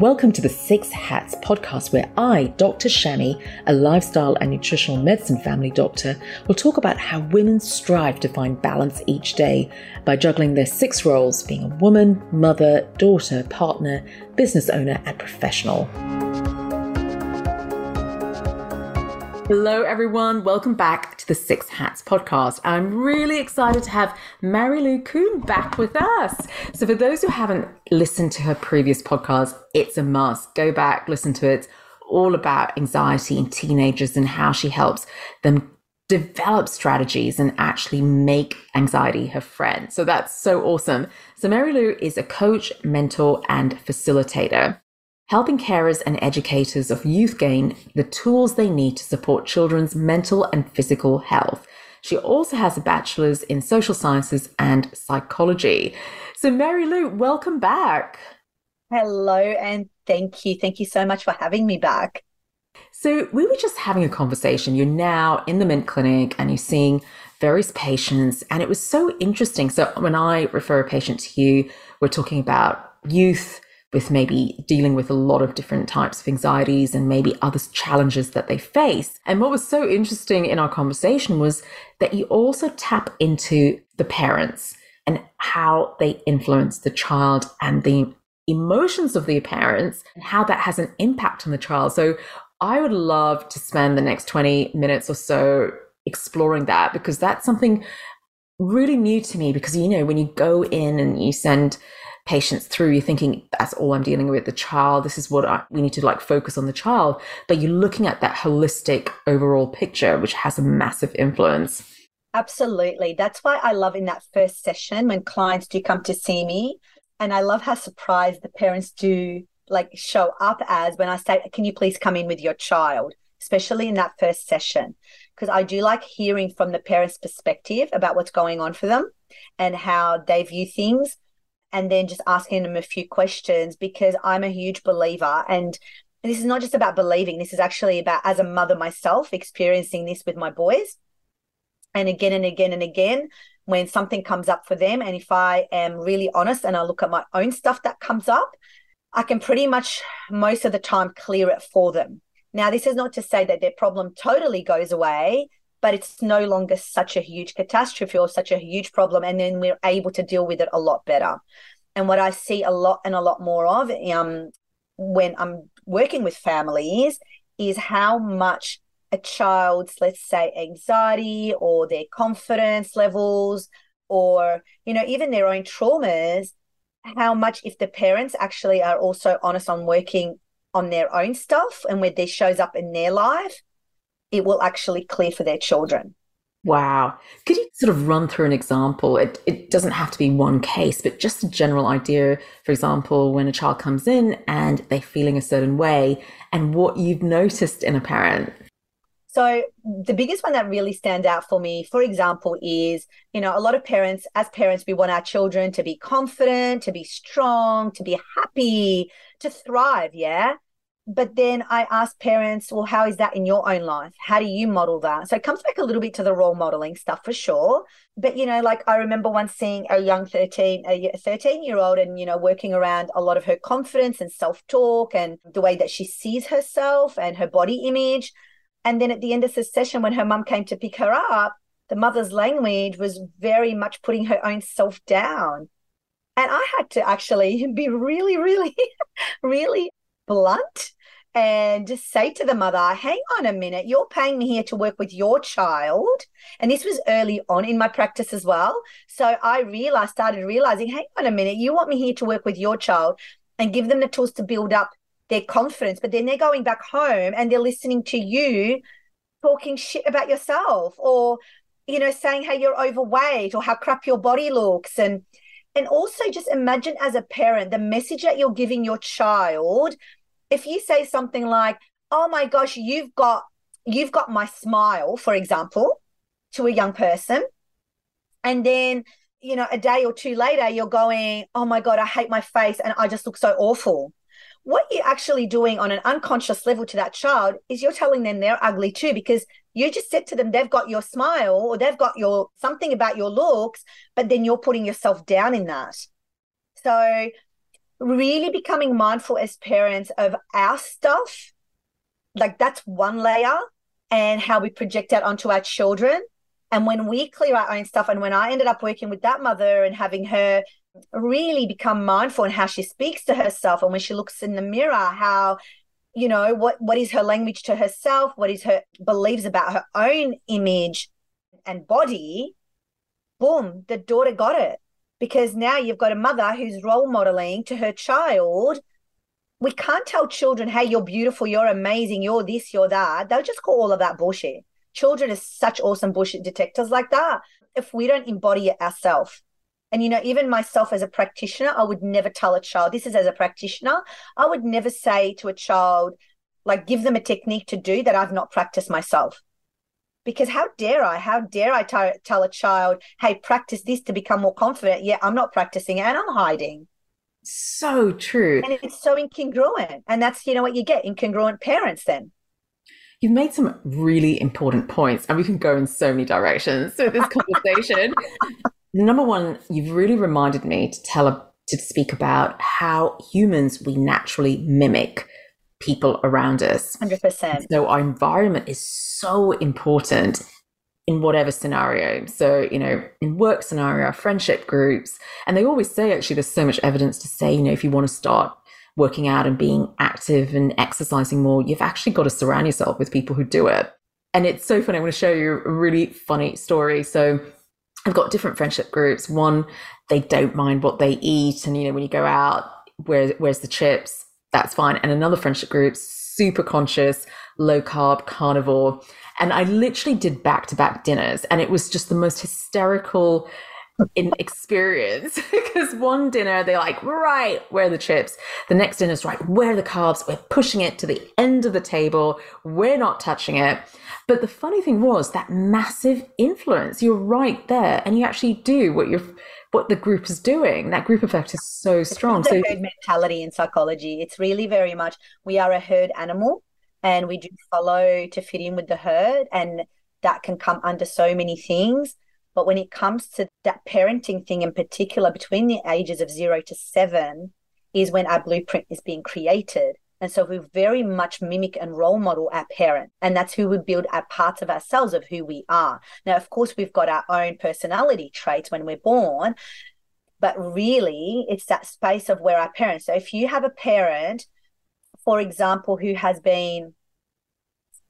Welcome to the Six Hats podcast, where I, Dr. Shami, a lifestyle and nutritional medicine family doctor, will talk about how women strive to find balance each day by juggling their six roles being a woman, mother, daughter, partner, business owner, and professional. Hello, everyone. Welcome back to the Six Hats podcast. I'm really excited to have Marilou Coombe back with us. So, for those who haven't listened to her previous podcast, it's a must. Go back, listen to it. All about anxiety in teenagers and how she helps them develop strategies and actually make anxiety her friend. So, that's so awesome. So, Marilou is a coach, mentor, and facilitator helping carers and educators of youth gain the tools they need to support children's mental and physical health. She also has a bachelor's in social sciences and psychology. So, Mary Lou, welcome back. Hello, and thank you. Thank you so much for having me back. So, we were just having a conversation. You're now in the Mint Clinic and you're seeing various patients, and it was so interesting. So, when I refer a patient to you, we're talking about youth with maybe dealing with a lot of different types of anxieties and maybe other challenges that they face. And what was so interesting in our conversation was that you also tap into the parents and how they influence the child and the emotions of the parents and how that has an impact on the child. So I would love to spend the next 20 minutes or so exploring that because that's something really new to me because you know when you go in and you send patients through you're thinking that's all i'm dealing with the child. This is what I, we need to like focus on the child. But you're looking at that holistic overall picture which has a massive influence. Absolutely. That's why i love in that first session when clients do come to see me and i love how surprised the parents do like show up as when i say can you please come in with your child? Especially in that first session. Because i do like hearing from the parents perspective about what's going on for them and how they view things and then just asking them a few questions because I'm a huge believer. And this is not just about believing this is actually about as a mother myself experiencing this with my boys. And again and again and again when something comes up for them and if I am really honest and I look at my own stuff that comes up I can pretty much most of the time clear it for them. Now this is not to say that their problem totally goes away but it's no longer such a huge catastrophe or such a huge problem. And then we're able to deal with it a lot better. And what I see a lot and a lot more of um, when I'm working with families is how much a child's, let's say, anxiety or their confidence levels, or, you know, even their own traumas, how much if the parents actually are also honest on working on their own stuff and where this shows up in their life, it will actually clear for their children. Wow. Could you sort of run through an example? It, it doesn't have to be one case, but just a general idea. For example, when a child comes in and they're feeling a certain way and what you've noticed in a parent. So, the biggest one that really stands out for me, for example, is you know, a lot of parents, as parents, we want our children to be confident, to be strong, to be happy, to thrive. Yeah but then I ask parents, well, how is that in your own life? How do you model that? So it comes back a little bit to the role modeling stuff for sure. But, you know, like I remember once seeing a young 13, a 13 year old and, you know, working around a lot of her confidence and self talk and the way that she sees herself and her body image. And then at the end of the session, when her mum came to pick her up, the mother's language was very much putting her own self down. And I had to actually be really, really, really blunt and say to the mother, hang on a minute, you're paying me here to work with your child. And this was early on in my practice as well. So I realized, started realizing, hang on a minute, you want me here to work with your child and give them the tools to build up their confidence. But then they're going back home and they're listening to you talking shit about yourself or, you know, saying how you're overweight or how crap your body looks. And and also just imagine as a parent the message that you're giving your child if you say something like, "Oh my gosh, you've got you've got my smile," for example, to a young person, and then you know a day or two later you're going, "Oh my god, I hate my face and I just look so awful." What you're actually doing on an unconscious level to that child is you're telling them they're ugly too because you just said to them they've got your smile or they've got your something about your looks, but then you're putting yourself down in that. So really becoming mindful as parents of our stuff. Like that's one layer and how we project that onto our children. And when we clear our own stuff, and when I ended up working with that mother and having her really become mindful in how she speaks to herself and when she looks in the mirror, how you know what what is her language to herself what is her beliefs about her own image and body boom the daughter got it because now you've got a mother who's role modeling to her child. We can't tell children hey you're beautiful you're amazing you're this you're that. They'll just call all of that bullshit. Children are such awesome bullshit detectors like that. If we don't embody it ourselves. And, you know, even myself as a practitioner, I would never tell a child, this is as a practitioner, I would never say to a child, like, give them a technique to do that I've not practiced myself. Because how dare I? How dare I t- tell a child, hey, practice this to become more confident? Yeah, I'm not practicing and I'm hiding. So true. And it's so incongruent. And that's, you know, what you get incongruent parents then. You've made some really important points, and we can go in so many directions with this conversation. Number one, you've really reminded me to tell a, to speak about how humans we naturally mimic people around us. 100%. So our environment is so important in whatever scenario. So, you know, in work scenario, friendship groups, and they always say actually there's so much evidence to say, you know, if you want to start working out and being active and exercising more, you've actually got to surround yourself with people who do it. And it's so funny. I'm going to show you a really funny story. So I've got different friendship groups. One, they don't mind what they eat, and you know when you go out, where where's the chips? That's fine. And another friendship group, super conscious, low carb, carnivore. And I literally did back to back dinners, and it was just the most hysterical in experience because one dinner they're like right where are the chips the next dinner is right where are the carbs we're pushing it to the end of the table we're not touching it but the funny thing was that massive influence. You're right there, and you actually do what you're what the group is doing. That group effect is so strong. so herd mentality in psychology. It's really very much we are a herd animal, and we do follow to fit in with the herd, and that can come under so many things. But when it comes to that parenting thing in particular, between the ages of zero to seven, is when our blueprint is being created. And so we very much mimic and role model our parent. And that's who we build our parts of ourselves of who we are. Now, of course, we've got our own personality traits when we're born, but really it's that space of where our parents. So if you have a parent, for example, who has been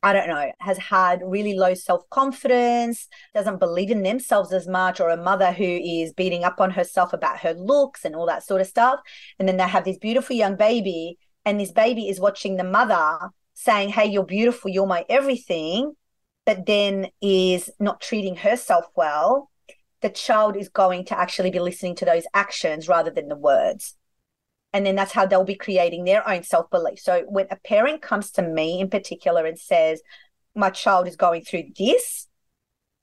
I don't know, has had really low self confidence, doesn't believe in themselves as much, or a mother who is beating up on herself about her looks and all that sort of stuff. And then they have this beautiful young baby and this baby is watching the mother saying, Hey, you're beautiful, you're my everything, but then is not treating herself well, the child is going to actually be listening to those actions rather than the words. And then that's how they'll be creating their own self belief. So when a parent comes to me in particular and says, My child is going through this,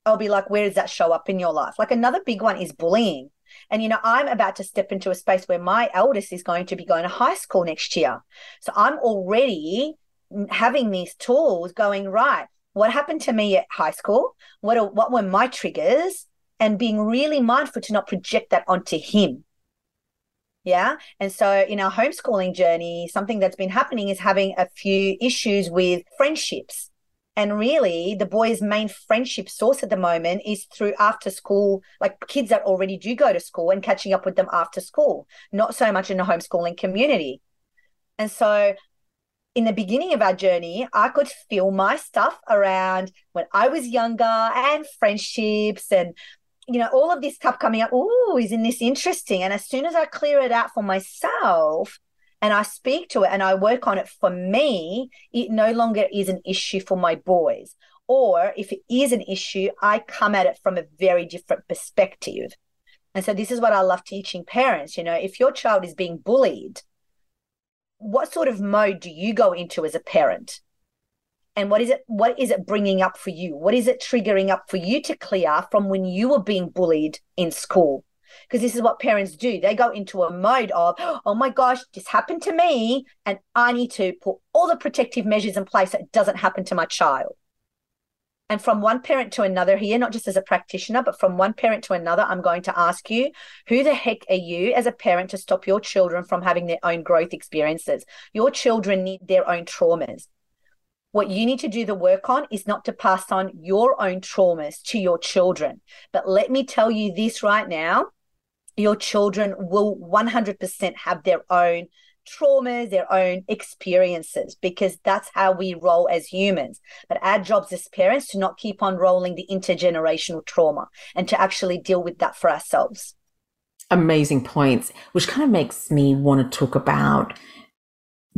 I'll be like, Where does that show up in your life? Like another big one is bullying. And, you know, I'm about to step into a space where my eldest is going to be going to high school next year. So I'm already having these tools going, right, what happened to me at high school? What, are, what were my triggers? And being really mindful to not project that onto him. Yeah. And so in our homeschooling journey, something that's been happening is having a few issues with friendships and really, the boys' main friendship source at the moment is through after school, like kids that already do go to school and catching up with them after school, not so much in the homeschooling community. And so, in the beginning of our journey, I could feel my stuff around when I was younger and friendships and you know, all of this stuff coming up. Oh, isn't this interesting? And as soon as I clear it out for myself, and I speak to it and I work on it for me, it no longer is an issue for my boys. Or if it is an issue, I come at it from a very different perspective. And so this is what I love teaching parents. You know, if your child is being bullied, what sort of mode do you go into as a parent? And what is it what is it bringing up for you? What is it triggering up for you to clear from when you were being bullied in school? Because this is what parents do. They go into a mode of, oh my gosh, this happened to me, and I need to put all the protective measures in place so it doesn't happen to my child. And from one parent to another here, not just as a practitioner, but from one parent to another, I'm going to ask you, who the heck are you as a parent to stop your children from having their own growth experiences? Your children need their own traumas. What you need to do the work on is not to pass on your own traumas to your children. But let me tell you this right now your children will 100% have their own traumas, their own experiences, because that's how we roll as humans. But our jobs as parents to not keep on rolling the intergenerational trauma and to actually deal with that for ourselves. Amazing points, which kind of makes me want to talk about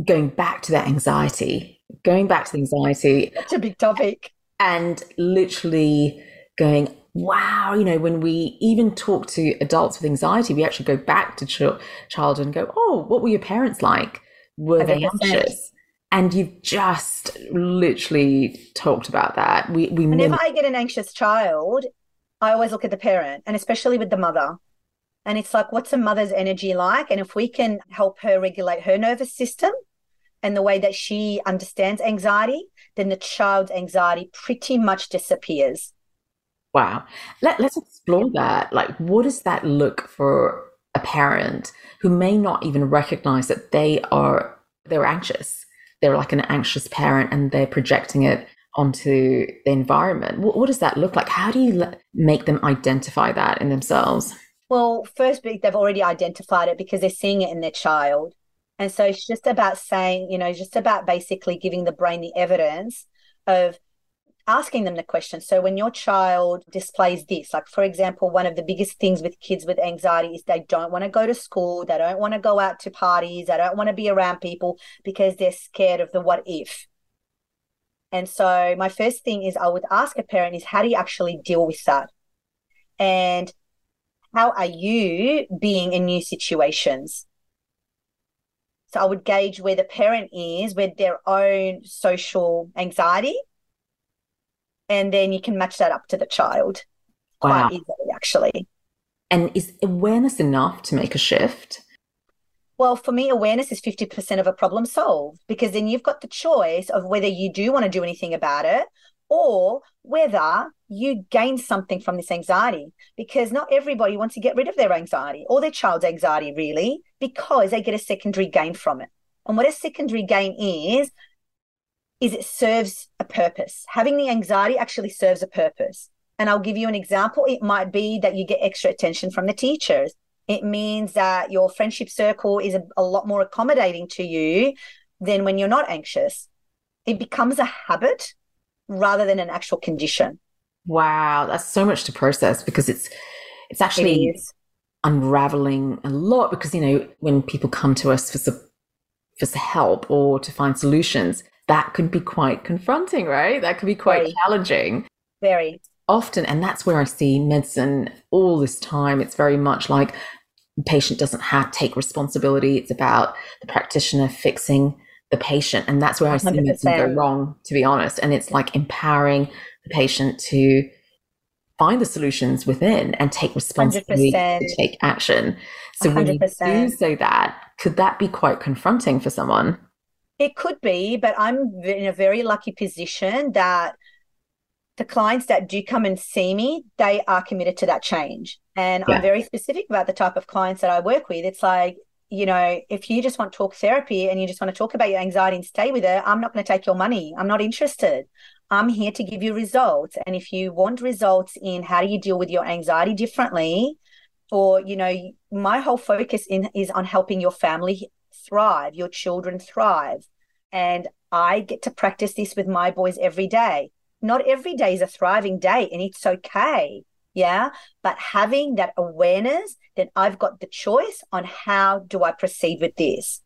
going back to that anxiety, going back to the anxiety. That's a big topic. And literally going, wow, you know, when we even talk to adults with anxiety, we actually go back to ch- childhood and go, oh, what were your parents like? Were they anxious? And you've just literally talked about that. We, we whenever I get an anxious child, I always look at the parent, and especially with the mother. And it's like, what's a mother's energy like? And if we can help her regulate her nervous system and the way that she understands anxiety, then the child's anxiety pretty much disappears. Wow. Let, let's explore that. Like, what does that look for a parent who may not even recognize that they are they're anxious? They're like an anxious parent and they're projecting it onto the environment. What, what does that look like? How do you make them identify that in themselves? Well, first, they've already identified it because they're seeing it in their child. And so it's just about saying, you know, just about basically giving the brain the evidence of asking them the question. So when your child displays this, like for example, one of the biggest things with kids with anxiety is they don't want to go to school, they don't want to go out to parties, they don't want to be around people because they're scared of the what if. And so my first thing is I would ask a parent is how do you actually deal with that? And how are you being in new situations? So I would gauge where the parent is with their own social anxiety and then you can match that up to the child wow. quite easily, actually. And is awareness enough to make a shift? Well, for me, awareness is 50% of a problem solved because then you've got the choice of whether you do want to do anything about it or whether you gain something from this anxiety because not everybody wants to get rid of their anxiety or their child's anxiety, really, because they get a secondary gain from it. And what a secondary gain is, is it serves a purpose. Having the anxiety actually serves a purpose. And I'll give you an example. It might be that you get extra attention from the teachers. It means that your friendship circle is a, a lot more accommodating to you than when you're not anxious. It becomes a habit rather than an actual condition. Wow, that's so much to process because it's it's actually it unraveling a lot because you know when people come to us for for help or to find solutions, that could be quite confronting, right? That could be quite very, challenging. Very. Often, and that's where I see medicine all this time. It's very much like the patient doesn't have to take responsibility. It's about the practitioner fixing the patient. And that's where I see 100%. medicine go wrong, to be honest. And it's like empowering the patient to find the solutions within and take responsibility 100%. to take action. So 100%. when you do say that, could that be quite confronting for someone? It could be, but I'm in a very lucky position that the clients that do come and see me, they are committed to that change. And yeah. I'm very specific about the type of clients that I work with. It's like, you know, if you just want talk therapy and you just want to talk about your anxiety and stay with it, I'm not going to take your money. I'm not interested. I'm here to give you results. And if you want results in how do you deal with your anxiety differently, or, you know, my whole focus in is on helping your family thrive, your children thrive. And I get to practice this with my boys every day. Not every day is a thriving day, and it's okay. Yeah. But having that awareness that I've got the choice on how do I proceed with this.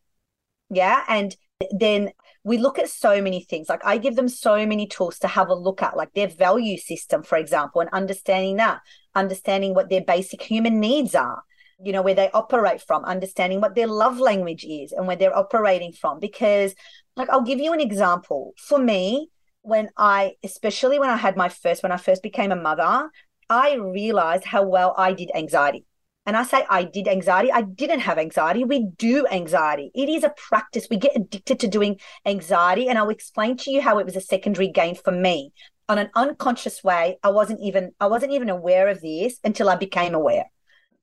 Yeah. And then we look at so many things. Like I give them so many tools to have a look at, like their value system, for example, and understanding that, understanding what their basic human needs are you know, where they operate from, understanding what their love language is and where they're operating from. Because, like, I'll give you an example. For me, when I, especially when I had my first, when I first became a mother, I realized how well I did anxiety. And I say I did anxiety. I didn't have anxiety. We do anxiety. It is a practice. We get addicted to doing anxiety. And I'll explain to you how it was a secondary gain for me. on an unconscious way. I wasn't even I wasn't even aware of this until I became aware.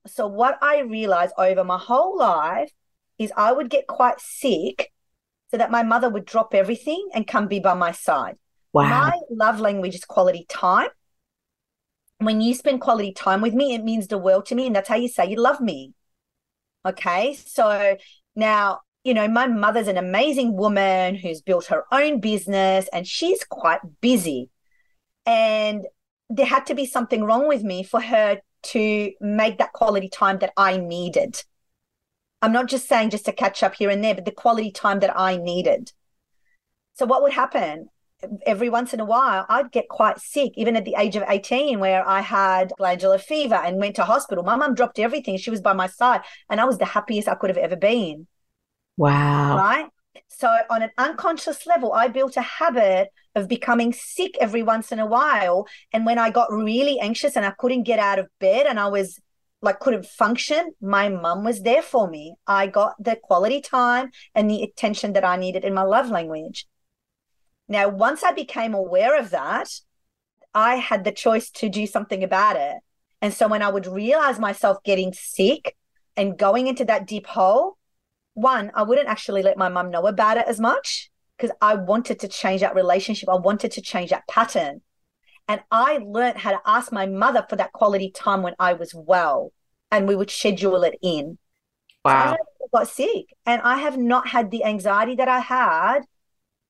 So what I realized over my whole life is I would get quite sick so that my mother would drop everything and come be by my side. Wow. My love language is quality time. When you spend quality time with me, it means the world to me. And that's how you say you love me. Okay. So now, you know, my mother's an amazing woman who's built her own business and she's quite busy. And there had to be something wrong with me for her to make that quality time that I needed. I'm not just saying just to catch up here and there, but the quality time that I needed. So, what would happen? Every once in a while, I'd get quite sick, even at the age of 18, where I had glandular fever and went to hospital. My mum dropped everything. She was by my side, and I was the happiest I could have ever been. Wow. Right. So, on an unconscious level, I built a habit of becoming sick every once in a while. And when I got really anxious and I couldn't get out of bed and I was like couldn't function, my mum was there for me. I got the quality time and the attention that I needed in my love language. Now, once I became aware of that, I had the choice to do something about it. And so when I would realize myself getting sick and going into that deep hole, one, I wouldn't actually let my mum know about it as much because I wanted to change that relationship. I wanted to change that pattern. And I learned how to ask my mother for that quality time when I was well, and we would schedule it in. Wow. So I got sick, and I have not had the anxiety that I had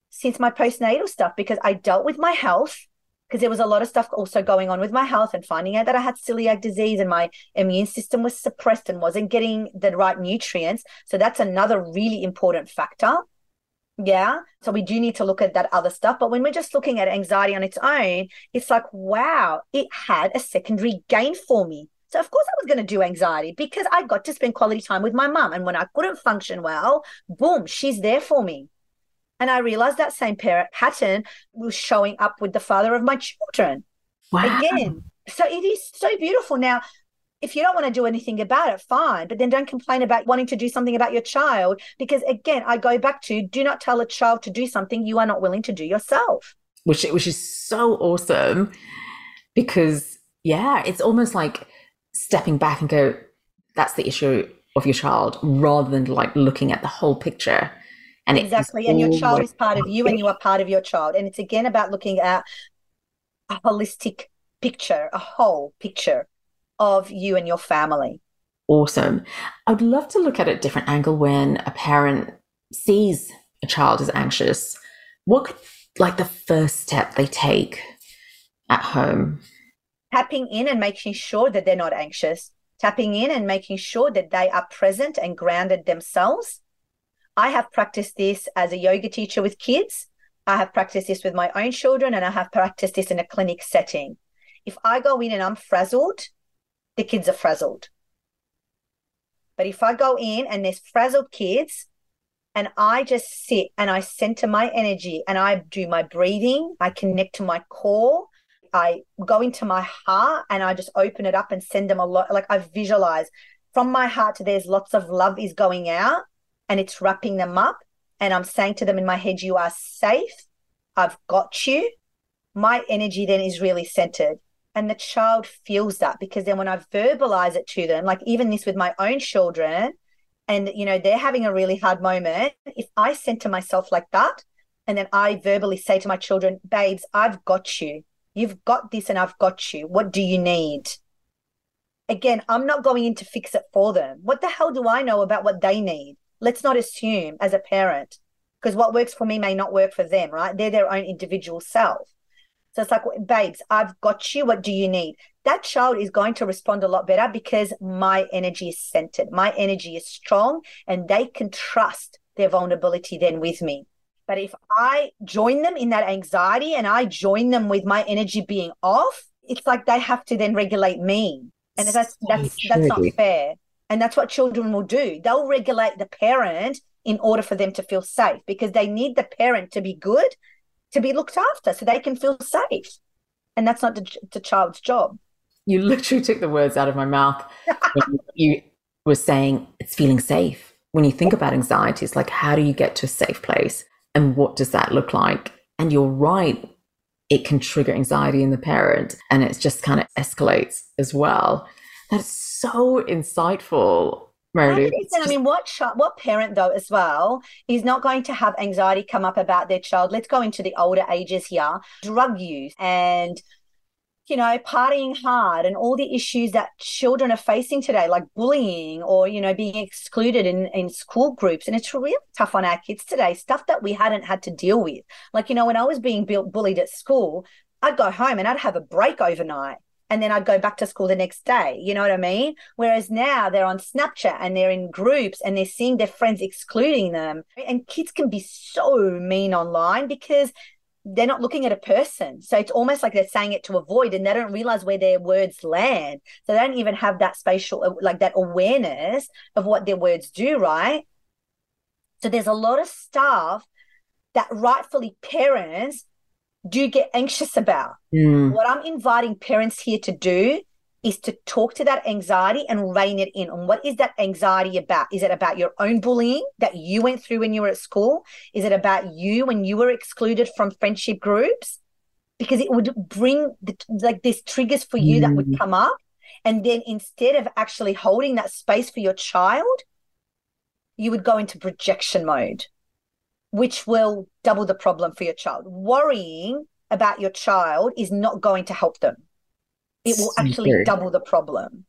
since my postnatal stuff because I dealt with my health because there was a lot of stuff also going on with my health and finding out that I had celiac disease and my immune system was suppressed and wasn't getting the right nutrients. So that's another really important factor. Yeah. So we do need to look at that other stuff. But when we're just looking at anxiety on its own, it's like, wow, it had a secondary gain for me. So of course I was going to do anxiety because I got to spend quality time with my mum. And when I couldn't function well, boom, she's there for me. And I realized that same parent pattern was showing up with the father of my children. Wow. Again. So it is so beautiful. Now, if you don't want to do anything about it, fine. But then don't complain about wanting to do something about your child. Because again, I go back to do not tell a child to do something you are not willing to do yourself. Which which is so awesome because yeah, it's almost like stepping back and go, that's the issue of your child, rather than like looking at the whole picture. And exactly. And your child is part of you and you are part of your child. And it's again about looking at a holistic picture, a whole picture of you and your family. Awesome. I'd love to look at a different angle when a parent sees a child is anxious. What could like the first step they take at home? Tapping in and making sure that they're not anxious. Tapping in and making sure that they are present and grounded themselves. I have practiced this as a yoga teacher with kids. I have practiced this with my own children and I have practiced this in a clinic setting. If I go in and I'm frazzled, the kids are frazzled. But if I go in and there's frazzled kids and I just sit and I center my energy and I do my breathing, I connect to my core, I go into my heart and I just open it up and send them a lot. Like I visualize from my heart to there's lots of love is going out and it's wrapping them up. And I'm saying to them in my head, you are safe. I've got you. My energy then is really centered and the child feels that because then when I verbalize it to them, like even this with my own children, and you know, they're having a really hard moment, if I center myself like that, and then I verbally say to my children, babes, I've got you. You've got this and I've got you. What do you need? Again, I'm not going in to fix it for them. What the hell do I know about what they need? Let's not assume as a parent, because what works for me may not work for them, right? They're their own individual self. So it's like, babes, I've got you. What do you need? That child is going to respond a lot better because my energy is centered. My energy is strong and they can trust their vulnerability then with me. But if I join them in that anxiety and I join them with my energy being off, it's like they have to then regulate me. And that's that's that's not fair. And that's what children will do. They'll regulate the parent in order for them to feel safe because they need the parent to be good to be looked after so they can feel safe. And that's not the, the child's job. You literally took the words out of my mouth. you were saying it's feeling safe. When you think about anxiety, it's like, how do you get to a safe place? And what does that look like? And you're right. it can trigger anxiety in the parent and it just kind of escalates as well. That's so insightful. Mary I mean, what what parent though as well is not going to have anxiety come up about their child? Let's go into the older ages here. Drug use and you know, partying hard and all the issues that children are facing today, like bullying or, you know, being excluded in, in school groups. And it's really tough on our kids today, stuff that we hadn't had to deal with. Like, you know, when I was being bullied at school, I'd go home and I'd have a break overnight and then I'd go back to school the next day. You know what I mean? Whereas now they're on Snapchat and they're in groups and they're seeing their friends excluding them. And kids can be so mean online because they're not looking at a person. So it's almost like they're saying it to avoid and they don't realize where their words land. So they don't even have that spatial, uh, like that awareness of what their words do, right? So there's a lot of stuff that rightfully parents do get anxious about. Mm. What I'm inviting parents here to do is to talk to that anxiety and rein it in. And what is that anxiety about? Is it about your own bullying that you went through when you were at school? Is it about you when you were excluded from friendship groups? Because it would bring the, like these triggers for you mm. that would mm. come up. And then instead of actually holding that space for your child, you would go into projection mode, which will double the problem for your child. Worrying about your child is not going to help them it will actually double the problem.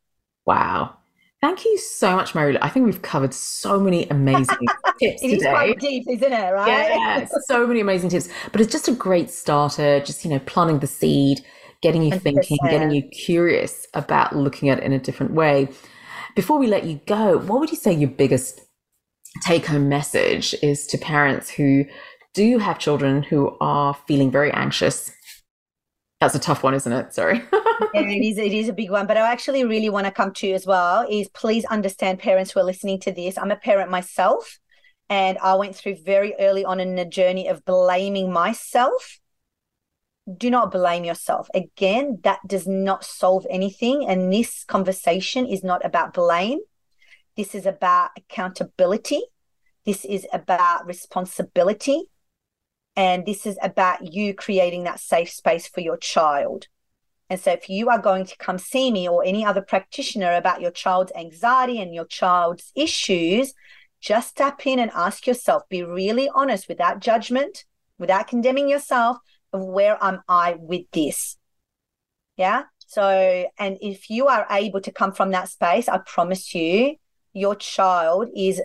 Wow. Thank you so much, Mary. I think we've covered so many amazing tips it today. It is quite deep, isn't it? Right? Yeah, so many amazing tips. But it's just a great starter. Just you know, planting the seed, getting you 100%. thinking, getting you curious about looking at it in a different way. Before we let you go, what would you say your biggest take-home message is to parents who do have children who are feeling very anxious that's a tough one, isn't it? Sorry. yeah, it is. It is a big one. But I actually really want to come to you as well is please understand parents who are listening to this. I'm a parent myself, and I went through very early on in the journey of blaming myself. Do not blame yourself. Again, that does not solve anything. And this conversation is not about blame. This is about accountability. This is about responsibility. And this is about you creating that safe space for your child. And so, if you are going to come see me or any other practitioner about your child's anxiety and your child's issues, just tap in and ask yourself, be really honest without judgment, without condemning yourself, of where am I with this? Yeah. So, and if you are able to come from that space, I promise you, your child is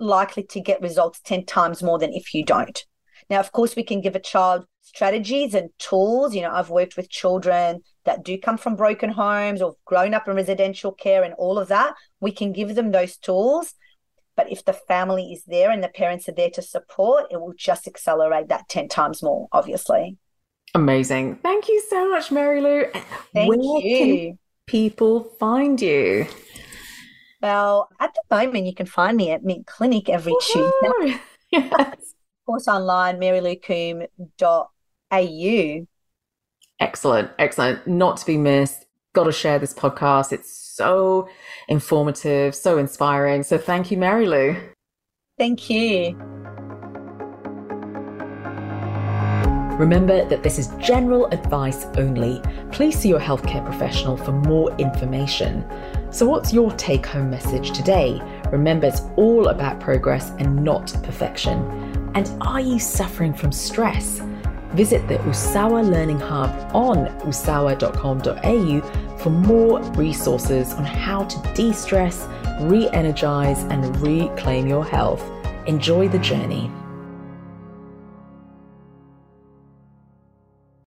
likely to get results 10 times more than if you don't. Now, of course, we can give a child strategies and tools. You know, I've worked with children that do come from broken homes or grown up in residential care and all of that. We can give them those tools. But if the family is there and the parents are there to support, it will just accelerate that 10 times more, obviously. Amazing. Thank you so much, Marilou. Thank Where you. people find you? Well, at the moment, you can find me at Mint Clinic every Tuesday. yes course online, maryloucombe.au. Excellent, excellent. Not to be missed. Got to share this podcast. It's so informative, so inspiring. So thank you, Marilou. Thank you. Remember that this is general advice only. Please see your healthcare professional for more information. So, what's your take home message today? Remember, it's all about progress and not perfection. And are you suffering from stress? Visit the Usawa Learning Hub on usawa.com.au for more resources on how to de stress, re energize, and reclaim your health. Enjoy the journey.